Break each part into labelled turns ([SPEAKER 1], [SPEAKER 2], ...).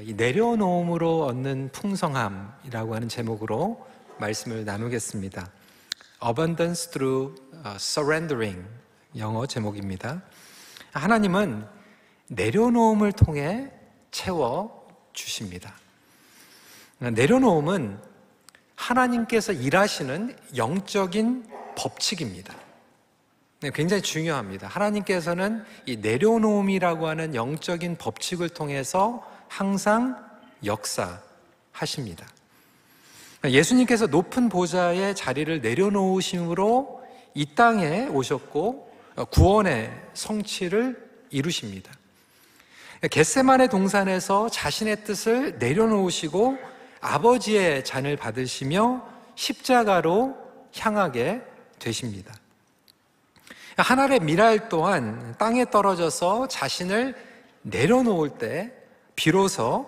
[SPEAKER 1] 이 내려놓음으로 얻는 풍성함이라고 하는 제목으로 말씀을 나누겠습니다. Abundance through surrendering 영어 제목입니다. 하나님은 내려놓음을 통해 채워 주십니다. 내려놓음은 하나님께서 일하시는 영적인 법칙입니다. 네, 굉장히 중요합니다. 하나님께서는 이 내려놓음이라고 하는 영적인 법칙을 통해서 항상 역사하십니다. 예수님께서 높은 보좌의 자리를 내려놓으심으로 이 땅에 오셨고 구원의 성취를 이루십니다. 겟세만의 동산에서 자신의 뜻을 내려놓으시고 아버지의 잔을 받으시며 십자가로 향하게 되십니다. 하늘의 미랄 또한 땅에 떨어져서 자신을 내려놓을 때 비로소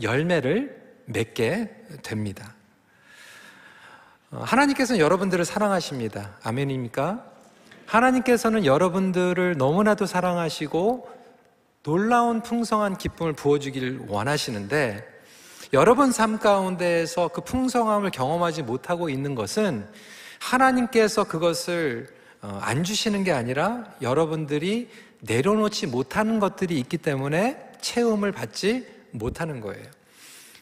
[SPEAKER 1] 열매를 맺게 됩니다. 어, 하나님께서는 여러분들을 사랑하십니다. 아멘입니까? 하나님께서는 여러분들을 너무나도 사랑하시고 놀라운 풍성한 기쁨을 부어주기를 원하시는데 여러분 삶 가운데에서 그 풍성함을 경험하지 못하고 있는 것은 하나님께서 그것을 어, 안 주시는 게 아니라 여러분들이 내려놓지 못하는 것들이 있기 때문에 체험을 받지 못하는 거예요.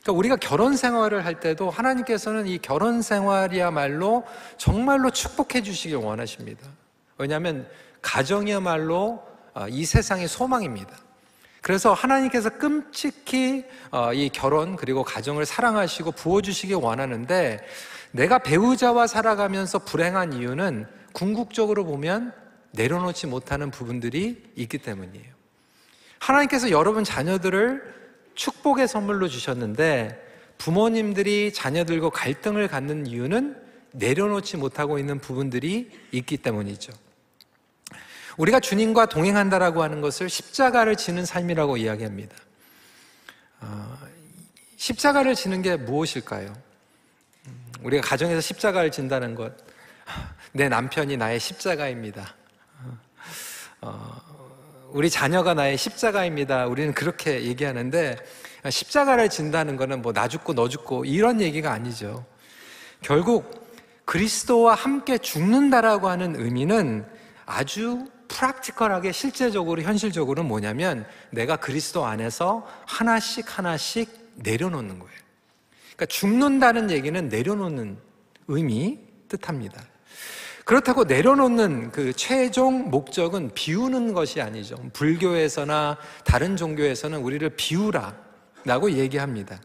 [SPEAKER 1] 그러니까 우리가 결혼 생활을 할 때도 하나님께서는 이 결혼 생활이야말로 정말로 축복해 주시길 원하십니다. 왜냐하면 가정이야말로 어, 이 세상의 소망입니다. 그래서 하나님께서 끔찍히 어, 이 결혼 그리고 가정을 사랑하시고 부어주시길 원하는데 내가 배우자와 살아가면서 불행한 이유는 궁극적으로 보면 내려놓지 못하는 부분들이 있기 때문이에요. 하나님께서 여러분 자녀들을 축복의 선물로 주셨는데 부모님들이 자녀들과 갈등을 갖는 이유는 내려놓지 못하고 있는 부분들이 있기 때문이죠. 우리가 주님과 동행한다라고 하는 것을 십자가를 지는 삶이라고 이야기합니다. 어, 십자가를 지는 게 무엇일까요? 음, 우리가 가정에서 십자가를 진다는 것, 내 남편이 나의 십자가입니다. 어, 우리 자녀가 나의 십자가입니다. 우리는 그렇게 얘기하는데 십자가를 진다는 것은 뭐 나 죽고 너 죽고 이런 얘기가 아니죠. 결국 그리스도와 함께 죽는다라고 하는 의미는 아주 프락티컬하게 실제적으로 현실적으로는 뭐냐면 내가 그리스도 안에서 하나씩 하나씩 내려놓는 거예요. 그러니까 죽는다는 얘기는 내려놓는 의미 뜻합니다. 그렇다고 내려놓는 그 최종 목적은 비우는 것이 아니죠. 불교에서나 다른 종교에서는 우리를 비우라 라고 얘기합니다.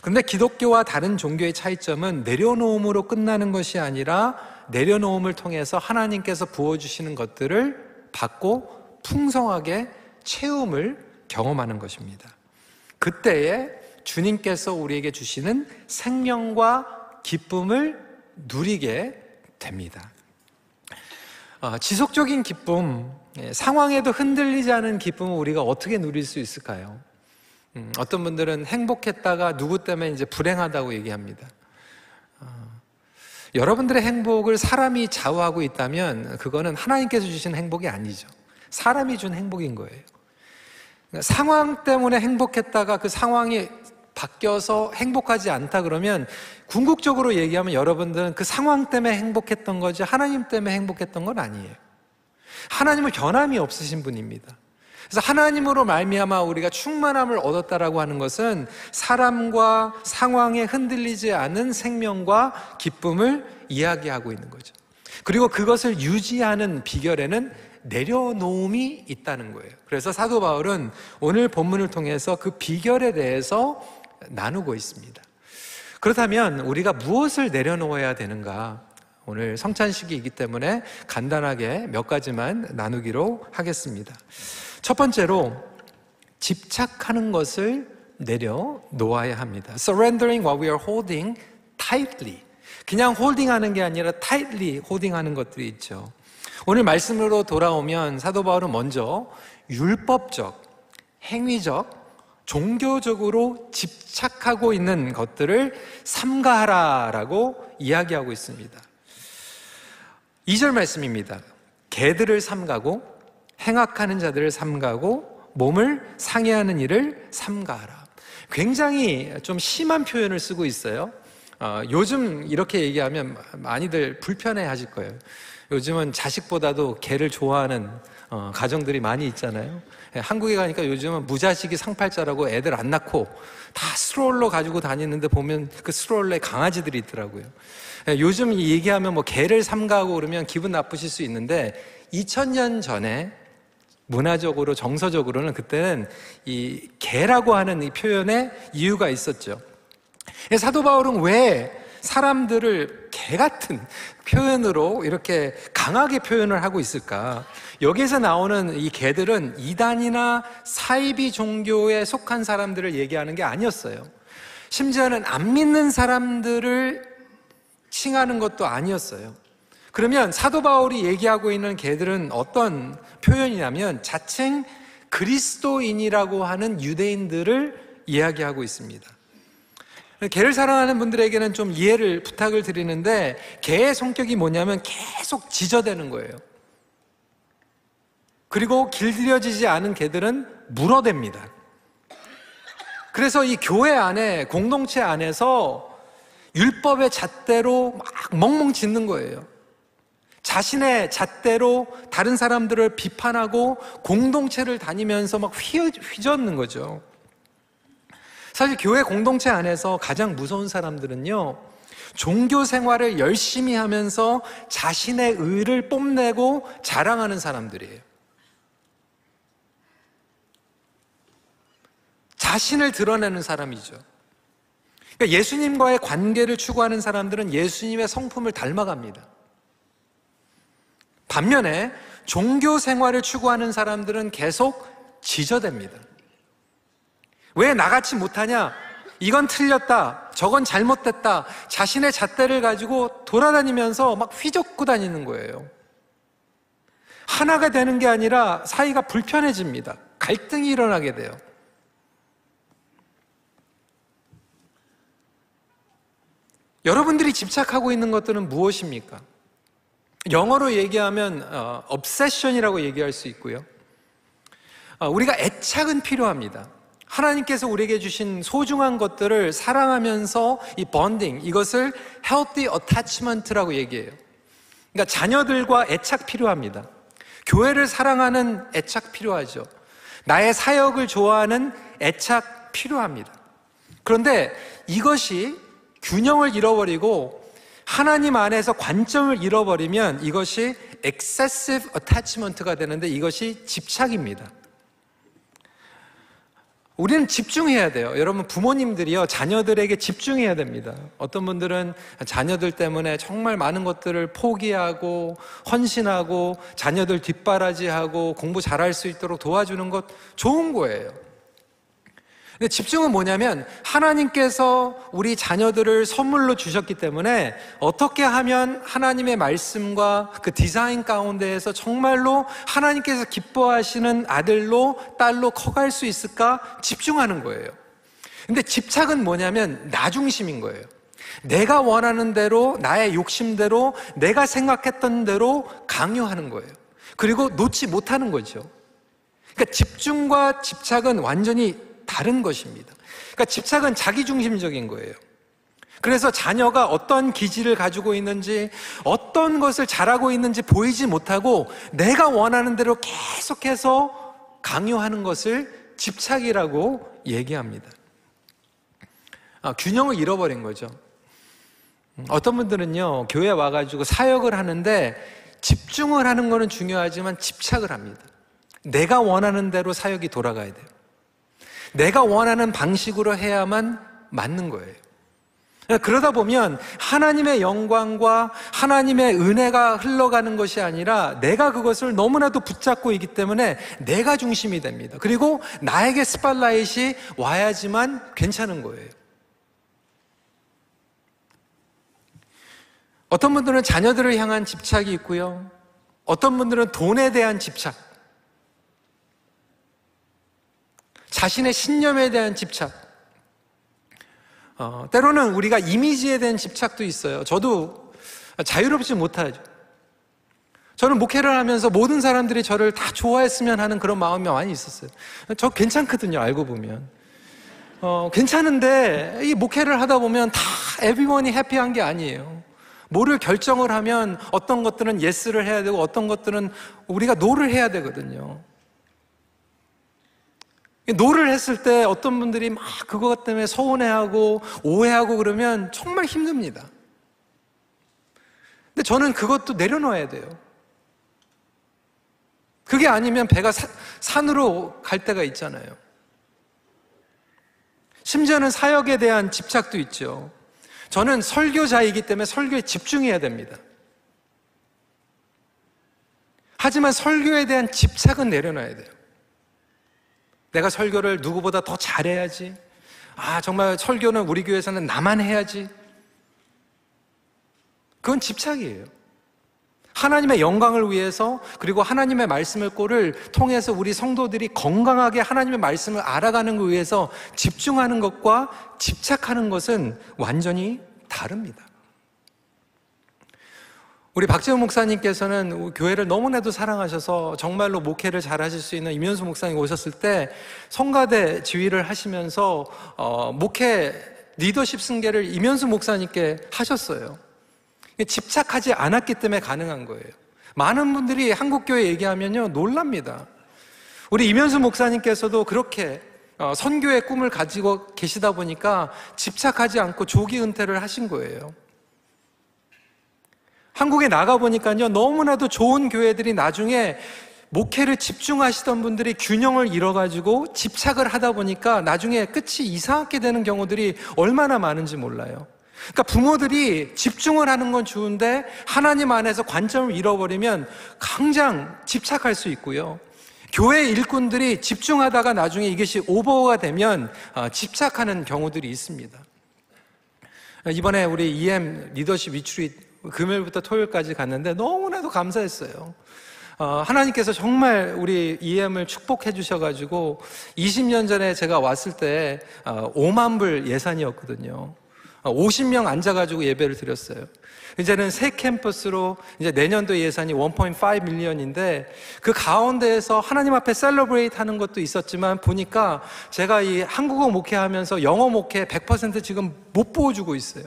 [SPEAKER 1] 그런데 기독교와 다른 종교의 차이점은 내려놓음으로 끝나는 것이 아니라 내려놓음을 통해서 하나님께서 부어주시는 것들을 받고 풍성하게 체험을 경험하는 것입니다. 그때에 주님께서 우리에게 주시는 생명과 기쁨을 누리게 됩니다. 어, 지속적인 기쁨, 예, 상황에도 흔들리지 않은 기쁨을 우리가 어떻게 누릴 수 있을까요? 음, 어떤 분들은 행복했다가 누구 때문에 이제 불행하다고 얘기합니다. 여러분들의 행복을 사람이 좌우하고 있다면 그거는 하나님께서 주신 행복이 아니죠. 사람이 준 행복인 거예요. 그러니까 상황 때문에 행복했다가 그 상황이 바뀌어서 행복하지 않다 그러면 궁극적으로 얘기하면 여러분들은 그 상황 때문에 행복했던 거지 하나님 때문에 행복했던 건 아니에요. 하나님은 변함이 없으신 분입니다. 그래서 하나님으로 말미암아 우리가 충만함을 얻었다라고 하는 것은 사람과 상황에 흔들리지 않은 생명과 기쁨을 이야기하고 있는 거죠. 그리고 그것을 유지하는 비결에는 내려놓음이 있다는 거예요. 그래서 사도 바울은 오늘 본문을 통해서 그 비결에 대해서 나누고 있습니다. 그렇다면 우리가 무엇을 내려놓아야 되는가? 오늘 성찬식이기 때문에 간단하게 몇 가지만 나누기로 하겠습니다. 첫 번째로 집착하는 것을 내려놓아야 합니다. Surrendering what we are holding tightly. 그냥 홀딩하는 게 아니라 tightly 홀딩하는 것들이 있죠. 오늘 말씀으로 돌아오면 사도 바울은 먼저 율법적, 행위적, 종교적으로 집착하고 있는 것들을 삼가하라라고 이야기하고 있습니다. 2절 말씀입니다. 개들을 삼가고 행악하는 자들을 삼가고 몸을 상해하는 일을 삼가하라. 굉장히 좀 심한 표현을 쓰고 있어요. 어, 요즘 이렇게 얘기하면 많이들 불편해 하실 거예요. 요즘은 자식보다도 개를 좋아하는 어, 가정들이 많이 있잖아요. 예, 한국에 가니까 요즘은 무자식이 상팔자라고 애들 안 낳고 다 stroller 가지고 다니는데 보면 그 stroller에 강아지들이 있더라고요. 예, 요즘 얘기하면 뭐 개를 삼가하고 그러면 기분 나쁘실 수 있는데 2000년 전에 문화적으로 정서적으로는 그때는 이 개라고 하는 이 표현에 이유가 있었죠. 예, 사도 바울은 왜 사람들을 개 같은 표현으로 이렇게 강하게 표현을 하고 있을까? 여기서 나오는 이 개들은 이단이나 사이비 종교에 속한 사람들을 얘기하는 게 아니었어요. 심지어는 안 믿는 사람들을 칭하는 것도 아니었어요. 그러면 사도 바울이 얘기하고 있는 개들은 어떤 표현이냐면 자칭 그리스도인이라고 하는 유대인들을 이야기하고 있습니다. 개를 사랑하는 분들에게는 좀 이해를 부탁을 드리는데 개의 성격이 뭐냐면 계속 지저대는 거예요. 그리고 길들여지지 않은 개들은 물어댑니다. 그래서 이 교회 안에 공동체 안에서 율법의 잣대로 막 멍멍 짖는 거예요. 자신의 잣대로 다른 사람들을 비판하고 공동체를 다니면서 막 휘젓는 거죠. 사실 교회 공동체 안에서 가장 무서운 사람들은요, 종교 생활을 열심히 하면서 자신의 의를 뽐내고 자랑하는 사람들이에요. 자신을 드러내는 사람이죠. 그러니까 예수님과의 관계를 추구하는 사람들은 예수님의 성품을 닮아갑니다. 반면에 종교 생활을 추구하는 사람들은 계속 지저댑니다. 왜 나같이 못하냐? 이건 틀렸다. 저건 잘못됐다. 자신의 잣대를 가지고 돌아다니면서 막 휘젓고 다니는 거예요. 하나가 되는 게 아니라 사이가 불편해집니다. 갈등이 일어나게 돼요. 여러분들이 집착하고 있는 것들은 무엇입니까? 영어로 얘기하면 어, obsession이라고 얘기할 수 있고요. 어, 우리가 애착은 필요합니다. 하나님께서 우리에게 주신 소중한 것들을 사랑하면서 이 번딩, 이것을 healthy attachment라고 얘기해요. 그러니까 자녀들과 애착 필요합니다. 교회를 사랑하는 애착 필요하죠. 나의 사역을 좋아하는 애착 필요합니다. 그런데 이것이 균형을 잃어버리고 하나님 안에서 관점을 잃어버리면 이것이 excessive attachment가 되는데 이것이 집착입니다. 우리는 집중해야 돼요. 여러분 부모님들이요 자녀들에게 집중해야 됩니다. 어떤 분들은 자녀들 때문에 정말 많은 것들을 포기하고 헌신하고 자녀들 뒷바라지하고 공부 잘할 수 있도록 도와주는 것 좋은 거예요. 근데 집중은 뭐냐면 하나님께서 우리 자녀들을 선물로 주셨기 때문에 어떻게 하면 하나님의 말씀과 그 디자인 가운데에서 정말로 하나님께서 기뻐하시는 아들로 딸로 커갈 수 있을까 집중하는 거예요. 근데 집착은 뭐냐면 나 중심인 거예요. 내가 원하는 대로 나의 욕심대로 내가 생각했던 대로 강요하는 거예요. 그리고 놓지 못하는 거죠. 그러니까 집중과 집착은 완전히 다른 것입니다. 그러니까 집착은 자기중심적인 거예요. 그래서 자녀가 어떤 기질을 가지고 있는지, 어떤 것을 잘하고 있는지 보이지 못하고 내가 원하는 대로 계속해서 강요하는 것을 집착이라고 얘기합니다. 아, 균형을 잃어버린 거죠. 어떤 분들은요, 교회 와가지고 사역을 하는데 집중을 하는 것은 중요하지만 집착을 합니다. 내가 원하는 대로 사역이 돌아가야 돼요. 내가 원하는 방식으로 해야만 맞는 거예요. 그러다 보면 하나님의 영광과 하나님의 은혜가 흘러가는 것이 아니라 내가 그것을 너무나도 붙잡고 있기 때문에 내가 중심이 됩니다. 그리고 나에게 스팟라이트이 와야지만 괜찮은 거예요. 어떤 분들은 자녀들을 향한 집착이 있고요. 어떤 분들은 돈에 대한 집착. 자신의 신념에 대한 집착. 어, 때로는 우리가 이미지에 대한 집착도 있어요. 저도 자유롭지 못하죠. 저는 목회를 하면서 모든 사람들이 저를 다 좋아했으면 하는 그런 마음이 많이 있었어요. 저 괜찮거든요, 알고 보면. 어, 괜찮은데 이 목회를 하다 보면 다 에비머니 해피한 게 아니에요. 뭐를 결정을 하면 어떤 것들은 yes를 해야 되고 어떤 것들은 우리가 no를 해야 되거든요. no를 했을 때 어떤 분들이 막 그것 때문에 서운해하고 오해하고 그러면 정말 힘듭니다. 근데 저는 그것도 내려놓아야 돼요. 그게 아니면 배가 사, 산으로 갈 때가 있잖아요. 심지어는 사역에 대한 집착도 있죠. 저는 설교자이기 때문에 설교에 집중해야 됩니다. 하지만 설교에 대한 집착은 내려놔야 돼요. 내가 설교를 누구보다 더 잘해야지. 아, 정말 설교는 우리 교회에서는 나만 해야지. 그건 집착이에요. 하나님의 영광을 위해서 그리고 하나님의 말씀을 꼴을 통해서 우리 성도들이 건강하게 하나님의 말씀을 알아가는 것 위해서 집중하는 것과 집착하는 것은 완전히 다릅니다. 우리 박재훈 목사님께서는 교회를 너무나도 사랑하셔서 정말로 목회를 잘 하실 수 있는 이면수 목사님 오셨을 때 성가대 지휘를 하시면서 어, 목회 리더십 승계를 이면수 목사님께 하셨어요. 집착하지 않았기 때문에 가능한 거예요. 많은 분들이 한국교회 얘기하면요, 놀랍니다. 우리 이면수 목사님께서도 그렇게 어, 선교의 꿈을 가지고 계시다 보니까 집착하지 않고 조기 은퇴를 하신 거예요. 한국에 나가보니까요, 너무나도 좋은 교회들이 나중에 목회를 집중하시던 분들이 균형을 잃어가지고 집착을 하다 보니까 나중에 끝이 이상하게 되는 경우들이 얼마나 많은지 몰라요. 그러니까 부모들이 집중을 하는 건 좋은데 하나님 안에서 관점을 잃어버리면 강장 집착할 수 있고요. 교회 일꾼들이 집중하다가 나중에 이것이 오버가 되면 어, 집착하는 경우들이 있습니다. 이번에 우리 EM 리더십 위출이 금요일부터 토요일까지 갔는데 너무나도 감사했어요. 어, 하나님께서 정말 우리 EM을 축복해 주셔가지고 20년 전에 제가 왔을 때 5만 어, 불 예산이었거든요. 50명 앉아가지고 예배를 드렸어요. 이제는 새 캠퍼스로 이제 내년도 예산이 1.5 million인데 그 가운데에서 하나님 앞에 celebrate 하는 것도 있었지만 보니까 제가 이 한국어 목회하면서 영어 목회 100% 지금 못 보여주고 있어요.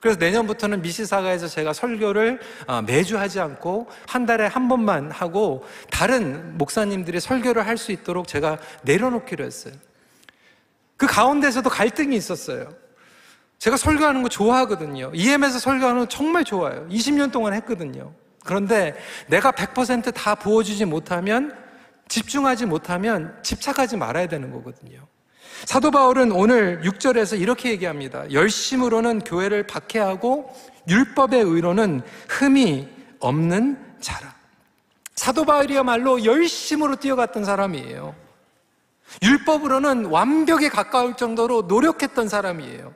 [SPEAKER 1] 그래서 내년부터는 미시사가에서 제가 설교를 어, 매주 하지 않고 한 달에 한 번만 하고 다른 목사님들이 설교를 할 수 있도록 제가 내려놓기로 했어요. 그 가운데서도 갈등이 있었어요. 제가 설교하는 거 좋아하거든요. EM에서 설교하는 거 정말 좋아요. 20년 동안 했거든요. 그런데 내가 100%다 부어주지 못하면 집중하지 못하면 집착하지 말아야 되는 거거든요. 사도 바울은 오늘 6절에서 이렇게 얘기합니다. 열심으로는 교회를 박해하고 율법의 의로는 흠이 없는 자라. 사도 바울이야말로 열심으로 뛰어갔던 사람이에요. 율법으로는 완벽에 가까울 정도로 노력했던 사람이에요.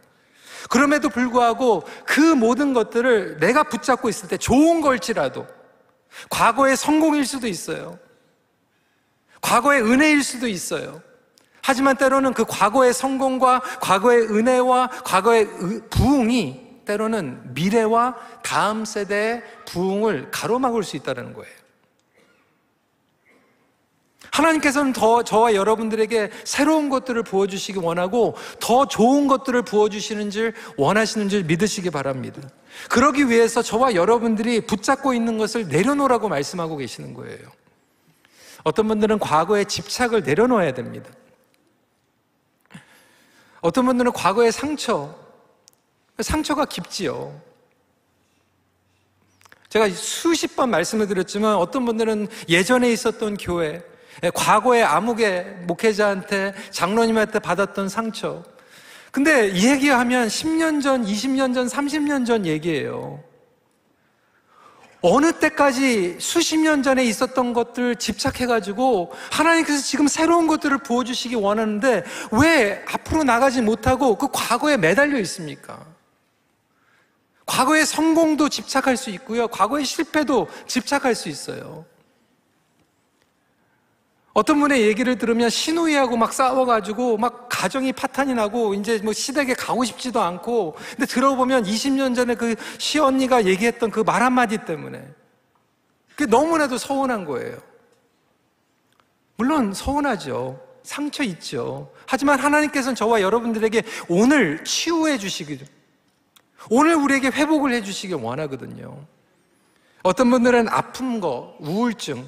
[SPEAKER 1] 그럼에도 불구하고 그 모든 것들을 내가 붙잡고 있을 때 좋은 걸지라도 과거의 성공일 수도 있어요. 과거의 은혜일 수도 있어요. 하지만 때로는 그 과거의 성공과 과거의 은혜와 과거의 부흥이 때로는 미래와 다음 세대의 부흥을 가로막을 수 있다는 거예요. 하나님께서는 더 저와 여러분들에게 새로운 것들을 부어주시기 원하고 더 좋은 것들을 부어주시는 줄 원하시는 줄 믿으시기 바랍니다. 그러기 위해서 저와 여러분들이 붙잡고 있는 것을 내려놓으라고 말씀하고 계시는 거예요. 어떤 분들은 과거의 집착을 내려놓아야 됩니다. 어떤 분들은 과거의 상처, 상처가 깊지요. 제가 수십 번 말씀을 드렸지만 어떤 분들은 예전에 있었던 교회, 예, 과거에 암흑의 목회자한테 장로님한테 받았던 상처. 근데 이 얘기하면 10년 전, 20년 전, 30년 전 얘기예요. 어느 때까지 수십 년 전에 있었던 것들 집착해가지고 하나님께서 지금 새로운 것들을 부어주시기 원하는데 왜 앞으로 나가지 못하고 그 과거에 매달려 있습니까? 과거의 성공도 집착할 수 있고요. 과거의 실패도 집착할 수 있어요. 어떤 분의 얘기를 들으면 신우이하고 막 싸워가지고 막 가정이 파탄이 나고 이제 뭐 시댁에 가고 싶지도 않고 근데 들어보면 20년 전에 그 시언니가 얘기했던 그 말 한마디 때문에 그게 너무나도 서운한 거예요. 물론 서운하죠. 상처 있죠. 하지만 하나님께서는 저와 여러분들에게 오늘 치유해 주시기를, 오늘 우리에게 회복을 해 주시길 원하거든요. 어떤 분들은 아픈 거, 우울증,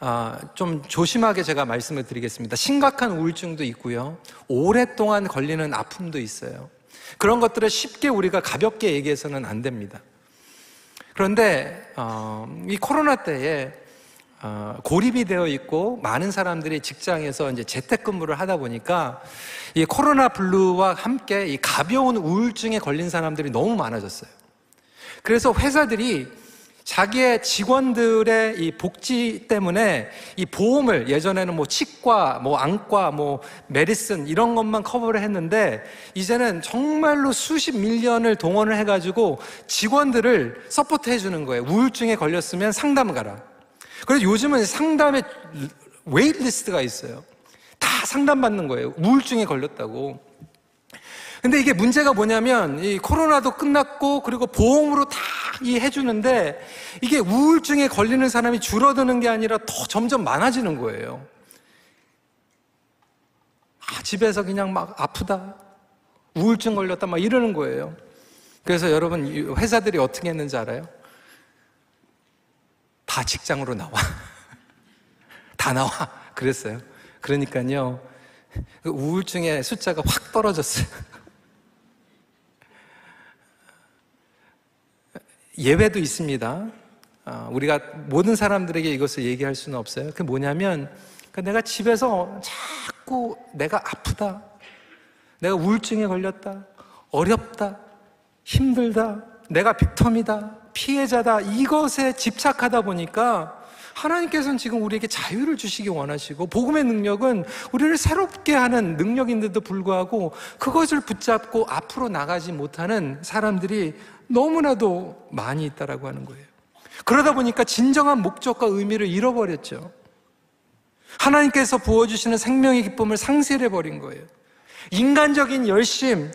[SPEAKER 1] 아, 좀 조심하게 제가 말씀을 드리겠습니다. 심각한 우울증도 있고요. 오랫동안 걸리는 아픔도 있어요. 그런 것들을 쉽게 우리가 가볍게 얘기해서는 안 됩니다. 그런데 어, 이 코로나 때에 어, 고립이 되어 있고 많은 사람들이 직장에서 이제 재택근무를 하다 보니까 이 코로나 블루와 함께 이 가벼운 우울증에 걸린 사람들이 너무 많아졌어요. 그래서 회사들이 자기의 직원들의 이 복지 때문에 이 보험을 예전에는 뭐 치과, 뭐 안과, 뭐 medicine 이런 것만 커버를 했는데 이제는 정말로 수십 million을 동원을 해가지고 직원들을 support 해주는 거예요. 우울증에 걸렸으면 상담 가라. 그래서 요즘은 상담에 waitlist가 있어요. 다 상담받는 거예요. 우울증에 걸렸다고. 근데 이게 문제가 뭐냐면 이 코로나도 끝났고 그리고 보험으로 다 이 해주는데 이게 우울증에 걸리는 사람이 줄어드는 게 아니라 더 점점 많아지는 거예요. 아, 집에서 그냥 막 아프다, 우울증 걸렸다 막 이러는 거예요. 그래서 여러분 회사들이 어떻게 했는지 알아요? 다 직장으로 나와. 다 나와. 그랬어요. 그러니까요. 그 우울증의 숫자가 확 떨어졌어요. 예외도 있습니다. 아, 우리가 모든 사람들에게 이것을 얘기할 수는 없어요. 그게 뭐냐면, 그러니까 내가 집에서 자꾸 내가 아프다, 내가 우울증에 걸렸다, 어렵다, 힘들다, 내가 빅텀이다, 피해자다, 이것에 집착하다 보니까 하나님께서는 지금 우리에게 자유를 주시기 원하시고 복음의 능력은 우리를 새롭게 하는 능력인데도 불구하고 그것을 붙잡고 앞으로 나가지 못하는 사람들이 너무나도 많이 있다라고 하는 거예요. 그러다 보니까 진정한 목적과 의미를 잃어버렸죠. 하나님께서 부어주시는 생명의 기쁨을 상실해 버린 거예요. 인간적인 열심,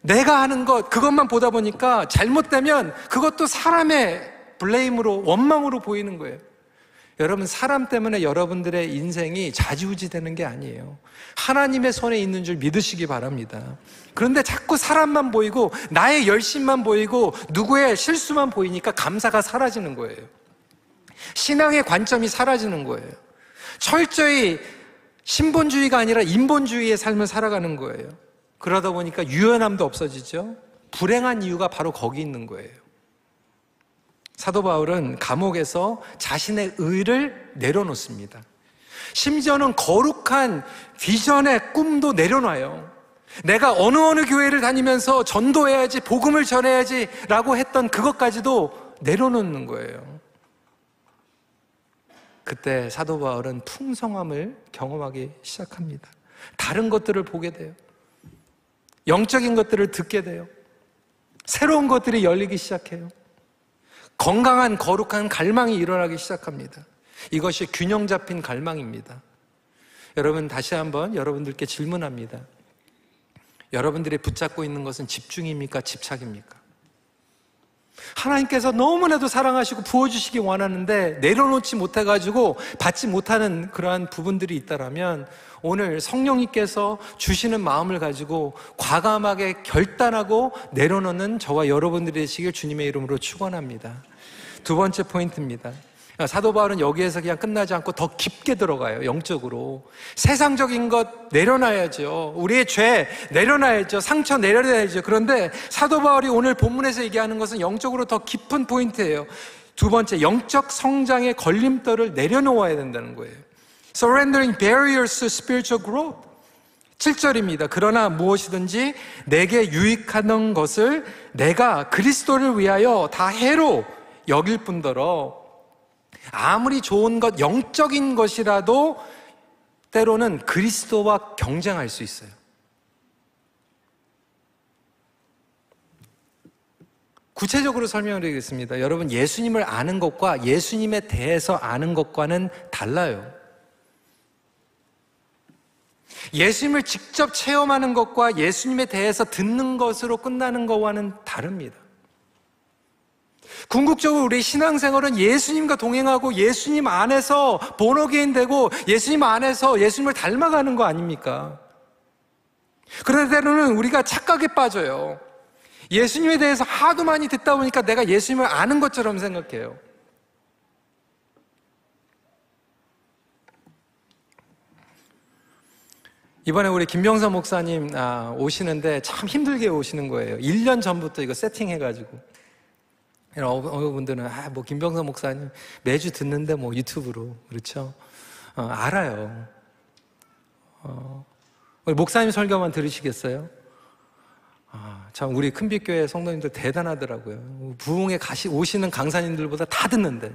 [SPEAKER 1] 내가 하는 것, 그것만 보다 보니까 잘못되면 그것도 사람의 블레임으로, 원망으로 보이는 거예요. 여러분, 사람 때문에 여러분들의 인생이 자지우지 되는 게 아니에요. 하나님의 손에 있는 줄 믿으시기 바랍니다. 그런데 자꾸 사람만 보이고, 나의 열심만 보이고, 누구의 실수만 보이니까 감사가 사라지는 거예요. 신앙의 관점이 사라지는 거예요. 철저히 신본주의가 아니라 인본주의의 삶을 살아가는 거예요. 그러다 보니까 유연함도 없어지죠. 불행한 이유가 바로 거기 있는 거예요. 사도 바울은 감옥에서 자신의 의를 내려놓습니다. 심지어는 거룩한 비전의 꿈도 내려놔요. 내가 어느 어느 교회를 다니면서 전도해야지, 복음을 전해야지 라고 했던 그것까지도 내려놓는 거예요. 그때 사도 바울은 풍성함을 경험하기 시작합니다. 다른 것들을 보게 돼요. 영적인 것들을 듣게 돼요. 새로운 것들이 열리기 시작해요. 건강한 거룩한 갈망이 일어나기 시작합니다. 이것이 균형 잡힌 갈망입니다. 여러분 다시 한번 여러분들께 질문합니다. 여러분들이 붙잡고 있는 것은 집중입니까? 집착입니까? 하나님께서 너무나도 사랑하시고 부어주시기 원하는데 내려놓지 못해가지고 받지 못하는 그러한 부분들이 있다라면 오늘 성령님께서 주시는 마음을 가지고 과감하게 결단하고 내려놓는 저와 여러분들이 되시길 주님의 이름으로 축원합니다. 두 번째 포인트입니다. 사도 바울은 여기에서 그냥 끝나지 않고 더 깊게 들어가요, 영적으로. 세상적인 것 내려놔야죠. 우리의 죄 내려놔야죠. 상처 내려놔야죠. 그런데 사도 바울이 오늘 본문에서 얘기하는 것은 영적으로 더 깊은 포인트예요. 두 번째, 영적 성장의 걸림돌을 내려놓아야 된다는 거예요. Surrendering barriers to spiritual growth. 7절입니다. 그러나 무엇이든지 내게 유익하는 것을 내가 그리스도를 위하여 다 해로 여길 뿐더러 아무리 좋은 것, 영적인 것이라도 때로는 그리스도와 경쟁할 수 있어요. 구체적으로 설명을 드리겠습니다. 여러분, 예수님을 아는 것과 예수님에 대해서 아는 것과는 달라요. 예수님을 직접 체험하는 것과 예수님에 대해서 듣는 것으로 끝나는 것과는 다릅니다. 궁극적으로 우리 신앙생활은 예수님과 동행하고 예수님 안에서 본어게인 되고 예수님 안에서 예수님을 닮아가는 거 아닙니까? 그런데 때로는 우리가 착각에 빠져요. 예수님에 대해서 하도 많이 듣다 보니까 내가 예수님을 아는 것처럼 생각해요. 이번에 우리 김병선 목사님 아, 오시는데 참 힘들게 오시는 거예요. 1년 전부터 이거 세팅해가지고. 어느 분들은 아, 뭐 김병선 목사님 매주 듣는데 뭐 유튜브로 그렇죠? 어, 알아요. 어, 목사님 설교만 들으시겠어요? 아, 참 우리 큰빛교회 성도님들 대단하더라고요. 부흥에 가시 오시는 강사님들보다 다 듣는데.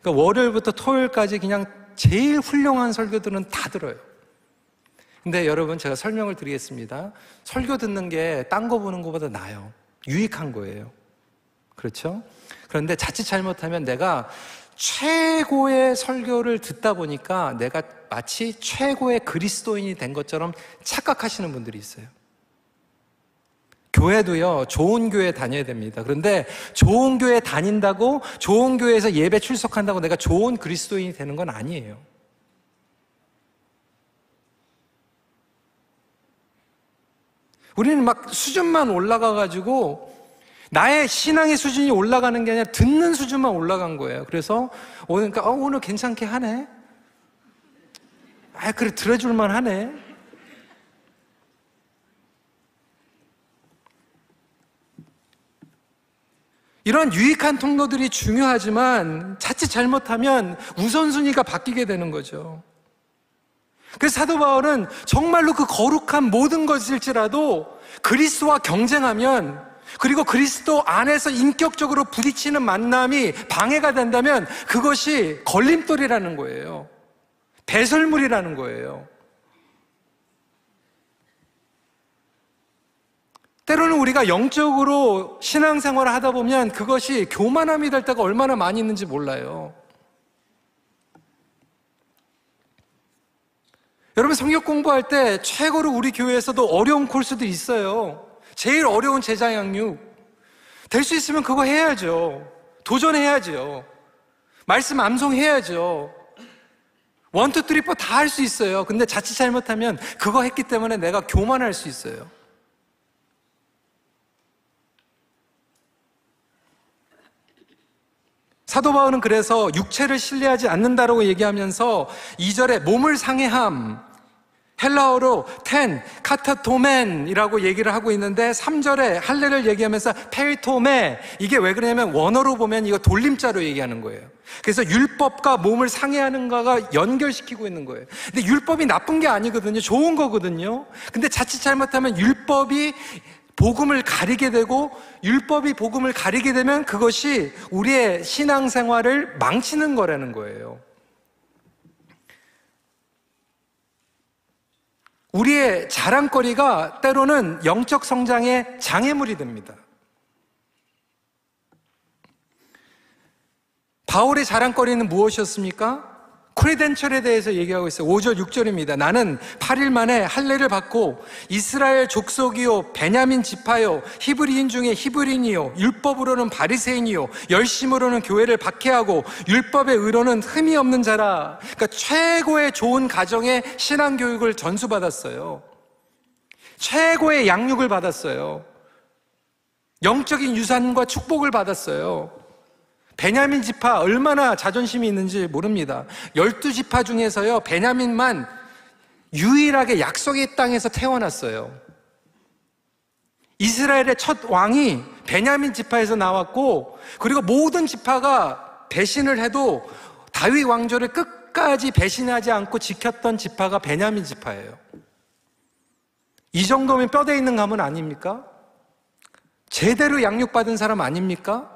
[SPEAKER 1] 그러니까 월요일부터 토요일까지 그냥 제일 훌륭한 설교들은 다 들어요. 근데 여러분 제가 설명을 드리겠습니다. 설교 듣는 게 딴 거 보는 것보다 나아요. 유익한 거예요. 그렇죠? 그런데 자칫 잘못하면 내가 최고의 설교를 듣다 보니까 내가 마치 최고의 그리스도인이 된 것처럼 착각하시는 분들이 있어요. 교회도요, 좋은 교회 다녀야 됩니다. 그런데 좋은 교회 다닌다고, 좋은 교회에서 예배 출석한다고 내가 좋은 그리스도인이 되는 건 아니에요. 우리는 막 수준만 올라가가지고 나의 신앙의 수준이 올라가는 게 아니라 듣는 수준만 올라간 거예요. 그래서 오늘, 그러니까, 어, 오늘 괜찮게 하네. 아, 그래, 들어줄만 하네. 이런 유익한 통로들이 중요하지만 자칫 잘못하면 우선순위가 바뀌게 되는 거죠. 그래서 사도 바울은 정말로 그 거룩한 모든 것일지라도 그리스도와 경쟁하면 그리고 그리스도 안에서 인격적으로 부딪히는 만남이 방해가 된다면 그것이 걸림돌이라는 거예요. 배설물이라는 거예요. 때로는 우리가 영적으로 신앙생활을 하다 보면 그것이 교만함이 될 때가 얼마나 많이 있는지 몰라요. 여러분 성경 공부할 때 최고로 우리 교회에서도 어려운 코스도 있어요. 제일 어려운 제자 양육. 될 수 있으면 그거 해야죠. 도전해야죠. 말씀 암송해야죠. one, two, three, four 다 할 수 있어요. 근데 자칫 잘못하면 그거 했기 때문에 내가 교만할 수 있어요. 사도 바울은 그래서 육체를 신뢰하지 않는다라고 얘기하면서 2절에 몸을 상해함, 헬라어로 텐, 카타토멘이라고 얘기를 하고 있는데 3절에 할례를 얘기하면서 페이토메 이게 왜 그러냐면 원어로 보면 이거 돌림자로 얘기하는 거예요. 그래서 율법과 몸을 상해하는 거가 연결시키고 있는 거예요. 근데 율법이 나쁜 게 아니거든요. 좋은 거거든요. 근데 자칫 잘못하면 율법이 복음을 가리게 되고 율법이 복음을 가리게 되면 그것이 우리의 신앙생활을 망치는 거라는 거예요. 우리의 자랑거리가 때로는 영적 성장의 장애물이 됩니다. 바울의 자랑거리는 무엇이었습니까? 크레덴셜에 대해서 얘기하고 있어요. 5절, 6절입니다. 나는 8일 만에 할례를 받고 이스라엘 족속이요, 베냐민 지파요, 히브리인 중에 히브리인이요, 율법으로는 바리새인이요, 열심으로는 교회를 박해하고 율법의 의로는 흠이 없는 자라. 그러니까 최고의 좋은 가정의 신앙 교육을 전수받았어요. 최고의 양육을 받았어요. 영적인 유산과 축복을 받았어요. 베냐민 지파 얼마나 자존심이 있는지 모릅니다. 열두 지파 중에서요, 베냐민만 유일하게 약속의 땅에서 태어났어요. 이스라엘의 첫 왕이 베냐민 지파에서 나왔고, 그리고 모든 지파가 배신을 해도 다윗 왕조를 끝까지 배신하지 않고 지켰던 지파가 베냐민 지파예요. 이 정도면 뼈대 있는 가문 아닙니까? 제대로 양육받은 사람 아닙니까?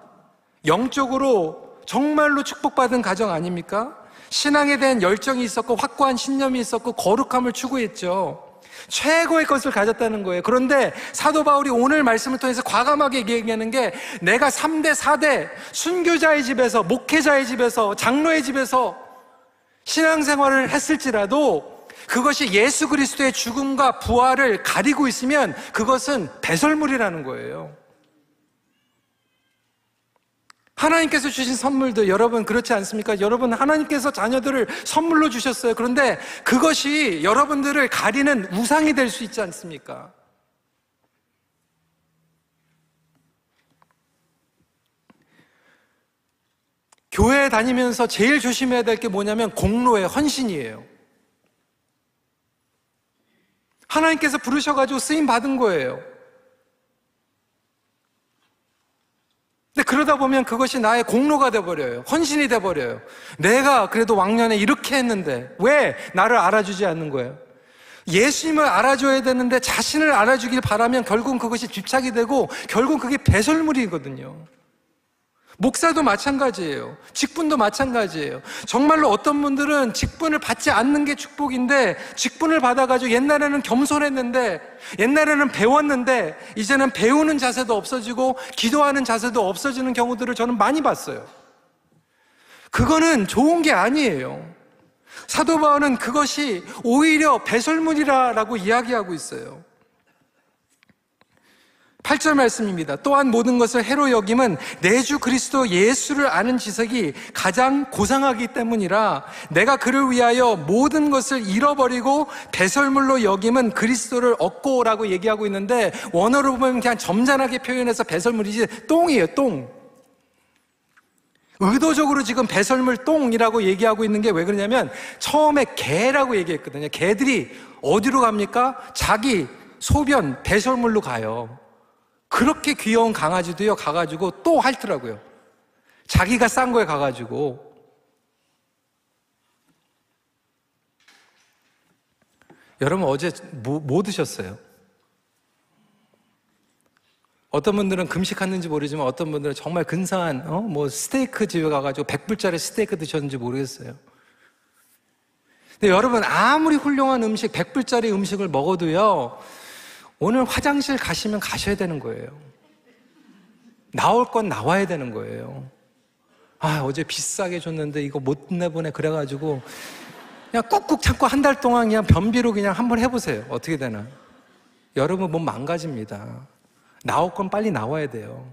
[SPEAKER 1] 영적으로 정말로 축복받은 가정 아닙니까? 신앙에 대한 열정이 있었고 확고한 신념이 있었고 거룩함을 추구했죠. 최고의 것을 가졌다는 거예요. 그런데 사도 바울이 오늘 말씀을 통해서 과감하게 얘기하는 게 내가 3대, 4대 순교자의 집에서, 목회자의 집에서, 장로의 집에서 신앙생활을 했을지라도 그것이 예수 그리스도의 죽음과 부활을 가리고 있으면 그것은 배설물이라는 거예요. 하나님께서 주신 선물도 여러분 그렇지 않습니까? 여러분 하나님께서 자녀들을 선물로 주셨어요. 그런데 그것이 여러분들을 가리는 우상이 될 수 있지 않습니까? 교회 다니면서 제일 조심해야 될 게 뭐냐면 공로의 헌신이에요. 하나님께서 부르셔가지고 쓰임 받은 거예요. 근데 그러다 보면 그것이 나의 공로가 돼버려요. 헌신이 돼버려요. 내가 그래도 왕년에 이렇게 했는데 왜 나를 알아주지 않는 거예요? 예수님을 알아줘야 되는데 자신을 알아주길 바라면 결국 그것이 집착이 되고 결국 그게 배설물이거든요. 목사도 마찬가지예요. 직분도 마찬가지예요. 정말로 어떤 분들은 직분을 받지 않는 게 축복인데 직분을 받아가지고 옛날에는 겸손했는데 옛날에는 배웠는데 이제는 배우는 자세도 없어지고 기도하는 자세도 없어지는 경우들을 저는 많이 봤어요. 그거는 좋은 게 아니에요. 사도 바울은 그것이 오히려 배설물이라고 이야기하고 있어요. 8절 말씀입니다. 또한 모든 것을 해로 여김은 내주 그리스도 예수를 아는 지석이 가장 고상하기 때문이라 내가 그를 위하여 모든 것을 잃어버리고 배설물로 여김은 그리스도를 얻고라고 얘기하고 있는데 원어로 보면 그냥 점잖하게 표현해서 배설물이지 똥이에요, 똥. 의도적으로 지금 배설물 똥이라고 얘기하고 있는 게 왜 그러냐면 처음에 개라고 얘기했거든요. 개들이 어디로 갑니까? 자기 소변 배설물로 가요. 그렇게 귀여운 강아지도요, 가가지고 또 핥더라고요. 자기가 싼 거에 가가지고. 여러분 어제 뭐, 뭐 드셨어요? 어떤 분들은 금식했는지 모르지만 어떤 분들은 정말 근사한 어? 뭐 스테이크 집에 가가지고 100불짜리 스테이크 드셨는지 모르겠어요. 근데 여러분 아무리 훌륭한 음식 100불짜리 음식을 먹어도요 오늘 화장실 가시면 가셔야 되는 거예요. 나올 건 나와야 되는 거예요. 아, 어제 비싸게 줬는데 이거 못 내보내. 그래가지고 그냥 꾹꾹 참고 한 달 동안 그냥 변비로 그냥 한번 해보세요. 어떻게 되나. 여러분 몸 망가집니다. 나올 건 빨리 나와야 돼요.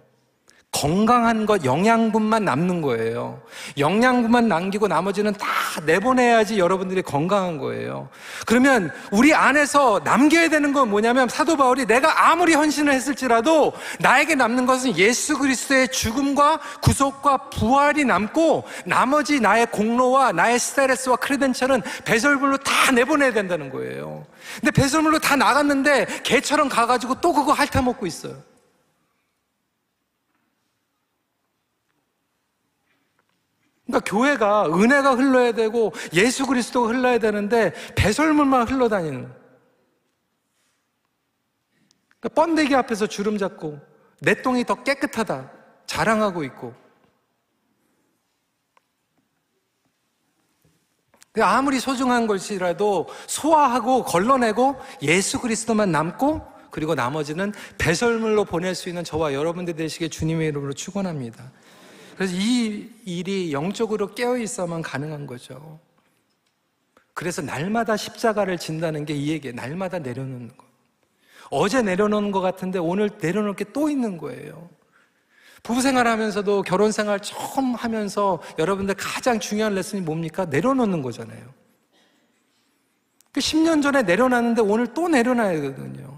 [SPEAKER 1] 건강한 것, 영양분만 남는 거예요. 영양분만 남기고 나머지는 다 내보내야지 여러분들이 건강한 거예요. 그러면 우리 안에서 남겨야 되는 건 뭐냐면 사도 바울이 내가 아무리 헌신을 했을지라도 나에게 남는 것은 예수 그리스도의 죽음과 구속과 부활이 남고 나머지 나의 공로와 나의 스테레스와 크레덴셜은 배설물로 다 내보내야 된다는 거예요. 근데 배설물로 다 나갔는데 개처럼 가가지고 또 그거 핥아먹고 있어요. 그러니까 교회가 은혜가 흘러야 되고 예수 그리스도가 흘러야 되는데 배설물만 흘러다니는. 그러니까 번데기 앞에서 주름 잡고 내 똥이 더 깨끗하다 자랑하고 있고. 아무리 소중한 것이라도 소화하고 걸러내고 예수 그리스도만 남고 그리고 나머지는 배설물로 보낼 수 있는 저와 여러분들 되시길 주님의 이름으로 축원합니다. 그래서 이 일이 영적으로 깨어 있어만 가능한 거죠. 그래서 날마다 십자가를 진다는 게 이 얘기예요. 날마다 내려놓는 거. 어제 내려놓는 것 같은데 오늘 내려놓을 게 또 있는 거예요. 부부 생활 하면서도 결혼 생활 처음 하면서 여러분들 가장 중요한 레슨이 뭡니까? 내려놓는 거잖아요. 10년 그 전에 내려놨는데 오늘 또 내려놔야 되거든요.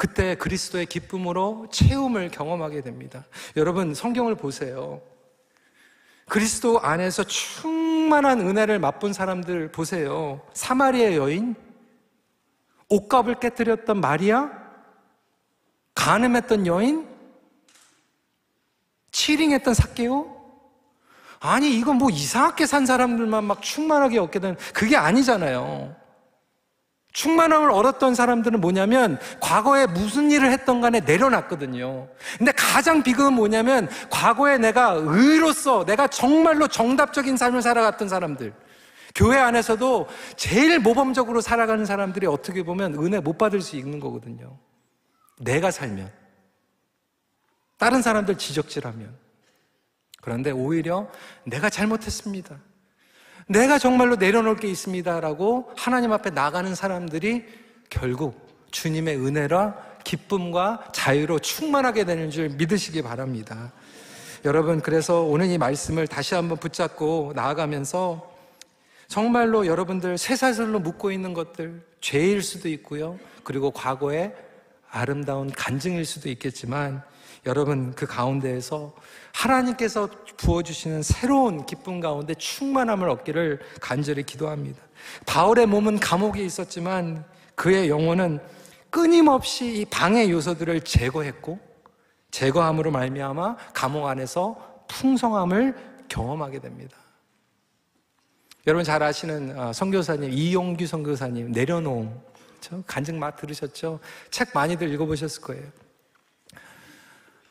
[SPEAKER 1] 그때 그리스도의 기쁨으로 체험을 경험하게 됩니다. 여러분, 성경을 보세요. 그리스도 안에서 충만한 은혜를 맛본 사람들 보세요. 사마리아 여인, 옷값을 깨뜨렸던 마리아, 가늠했던 여인, 치링했던 사케오. 아니, 이건 뭐 이상하게 산 사람들만 막 충만하게 얻게 된, 그게 아니잖아요. 충만함을 얻었던 사람들은 뭐냐면 과거에 무슨 일을 했던 간에 내려놨거든요. 근데 가장 비극은 뭐냐면 과거에 내가 의로서 내가 정말로 정답적인 삶을 살아갔던 사람들. 교회 안에서도 제일 모범적으로 살아가는 사람들이 어떻게 보면 은혜 못 받을 수 있는 거거든요. 내가 살면. 다른 사람들 지적질하면. 그런데 오히려 내가 잘못했습니다. 내가 정말로 내려놓을 게 있습니다라고 하나님 앞에 나가는 사람들이 결국 주님의 은혜라 기쁨과 자유로 충만하게 되는 줄 믿으시기 바랍니다. 여러분, 그래서 오늘 이 말씀을 다시 한번 붙잡고 나아가면서 정말로 여러분들 쇠사슬로 묶고 있는 것들, 죄일 수도 있고요. 그리고 과거의 아름다운 간증일 수도 있겠지만 여러분 그 가운데에서 하나님께서 부어주시는 새로운 기쁨 가운데 충만함을 얻기를 간절히 기도합니다. 바울의 몸은 감옥에 있었지만 그의 영혼은 끊임없이 이 방해 요소들을 제거했고 제거함으로 말미암아 감옥 안에서 풍성함을 경험하게 됩니다. 여러분 잘 아시는 아, 선교사님 이용규 선교사님 내려놓음 저 간증 맛 들으셨죠? 책 많이들 읽어보셨을 거예요.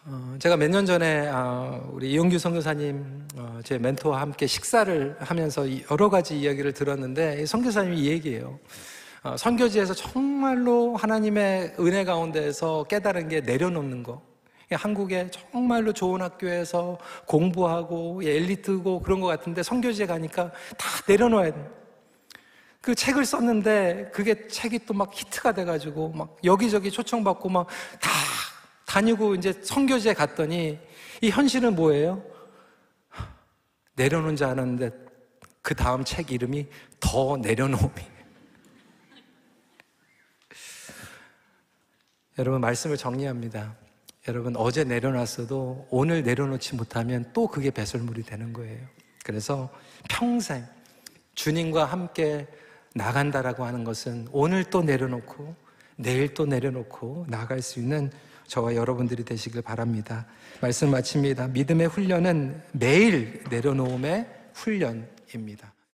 [SPEAKER 1] 어, 제가 몇 년 전에 아, 우리 이용규 선교사님 어, 제 멘토와 함께 식사를 하면서 여러 가지 이야기를 들었는데 선교사님이 이 얘기예요. 어, 선교지에서 정말로 하나님의 은혜 가운데에서 깨달은 게 내려놓는 거. 한국에 정말로 좋은 학교에서 공부하고 엘리트고 그런 것 같은데 선교지에 가니까 다 내려놓아야 돼. 그 책을 썼는데 그게 책이 또 막 히트가 돼가지고 막 여기저기 초청받고 막 다 다니고 이제 선교지에 갔더니 이 현실은 뭐예요? 내려놓은 줄 아는데 그 다음 책 이름이 더 내려놓음이. 여러분 말씀을 정리합니다. 여러분 어제 내려놨어도 오늘 내려놓지 못하면 또 그게 배설물이 되는 거예요. 그래서 평생 주님과 함께 나간다라고 하는 것은 오늘 또 내려놓고 내일 또 내려놓고 나갈 수 있는 저와 여러분들이 되시길 바랍니다. 말씀 마칩니다. 믿음의 훈련은 매일 내려놓음의 훈련입니다.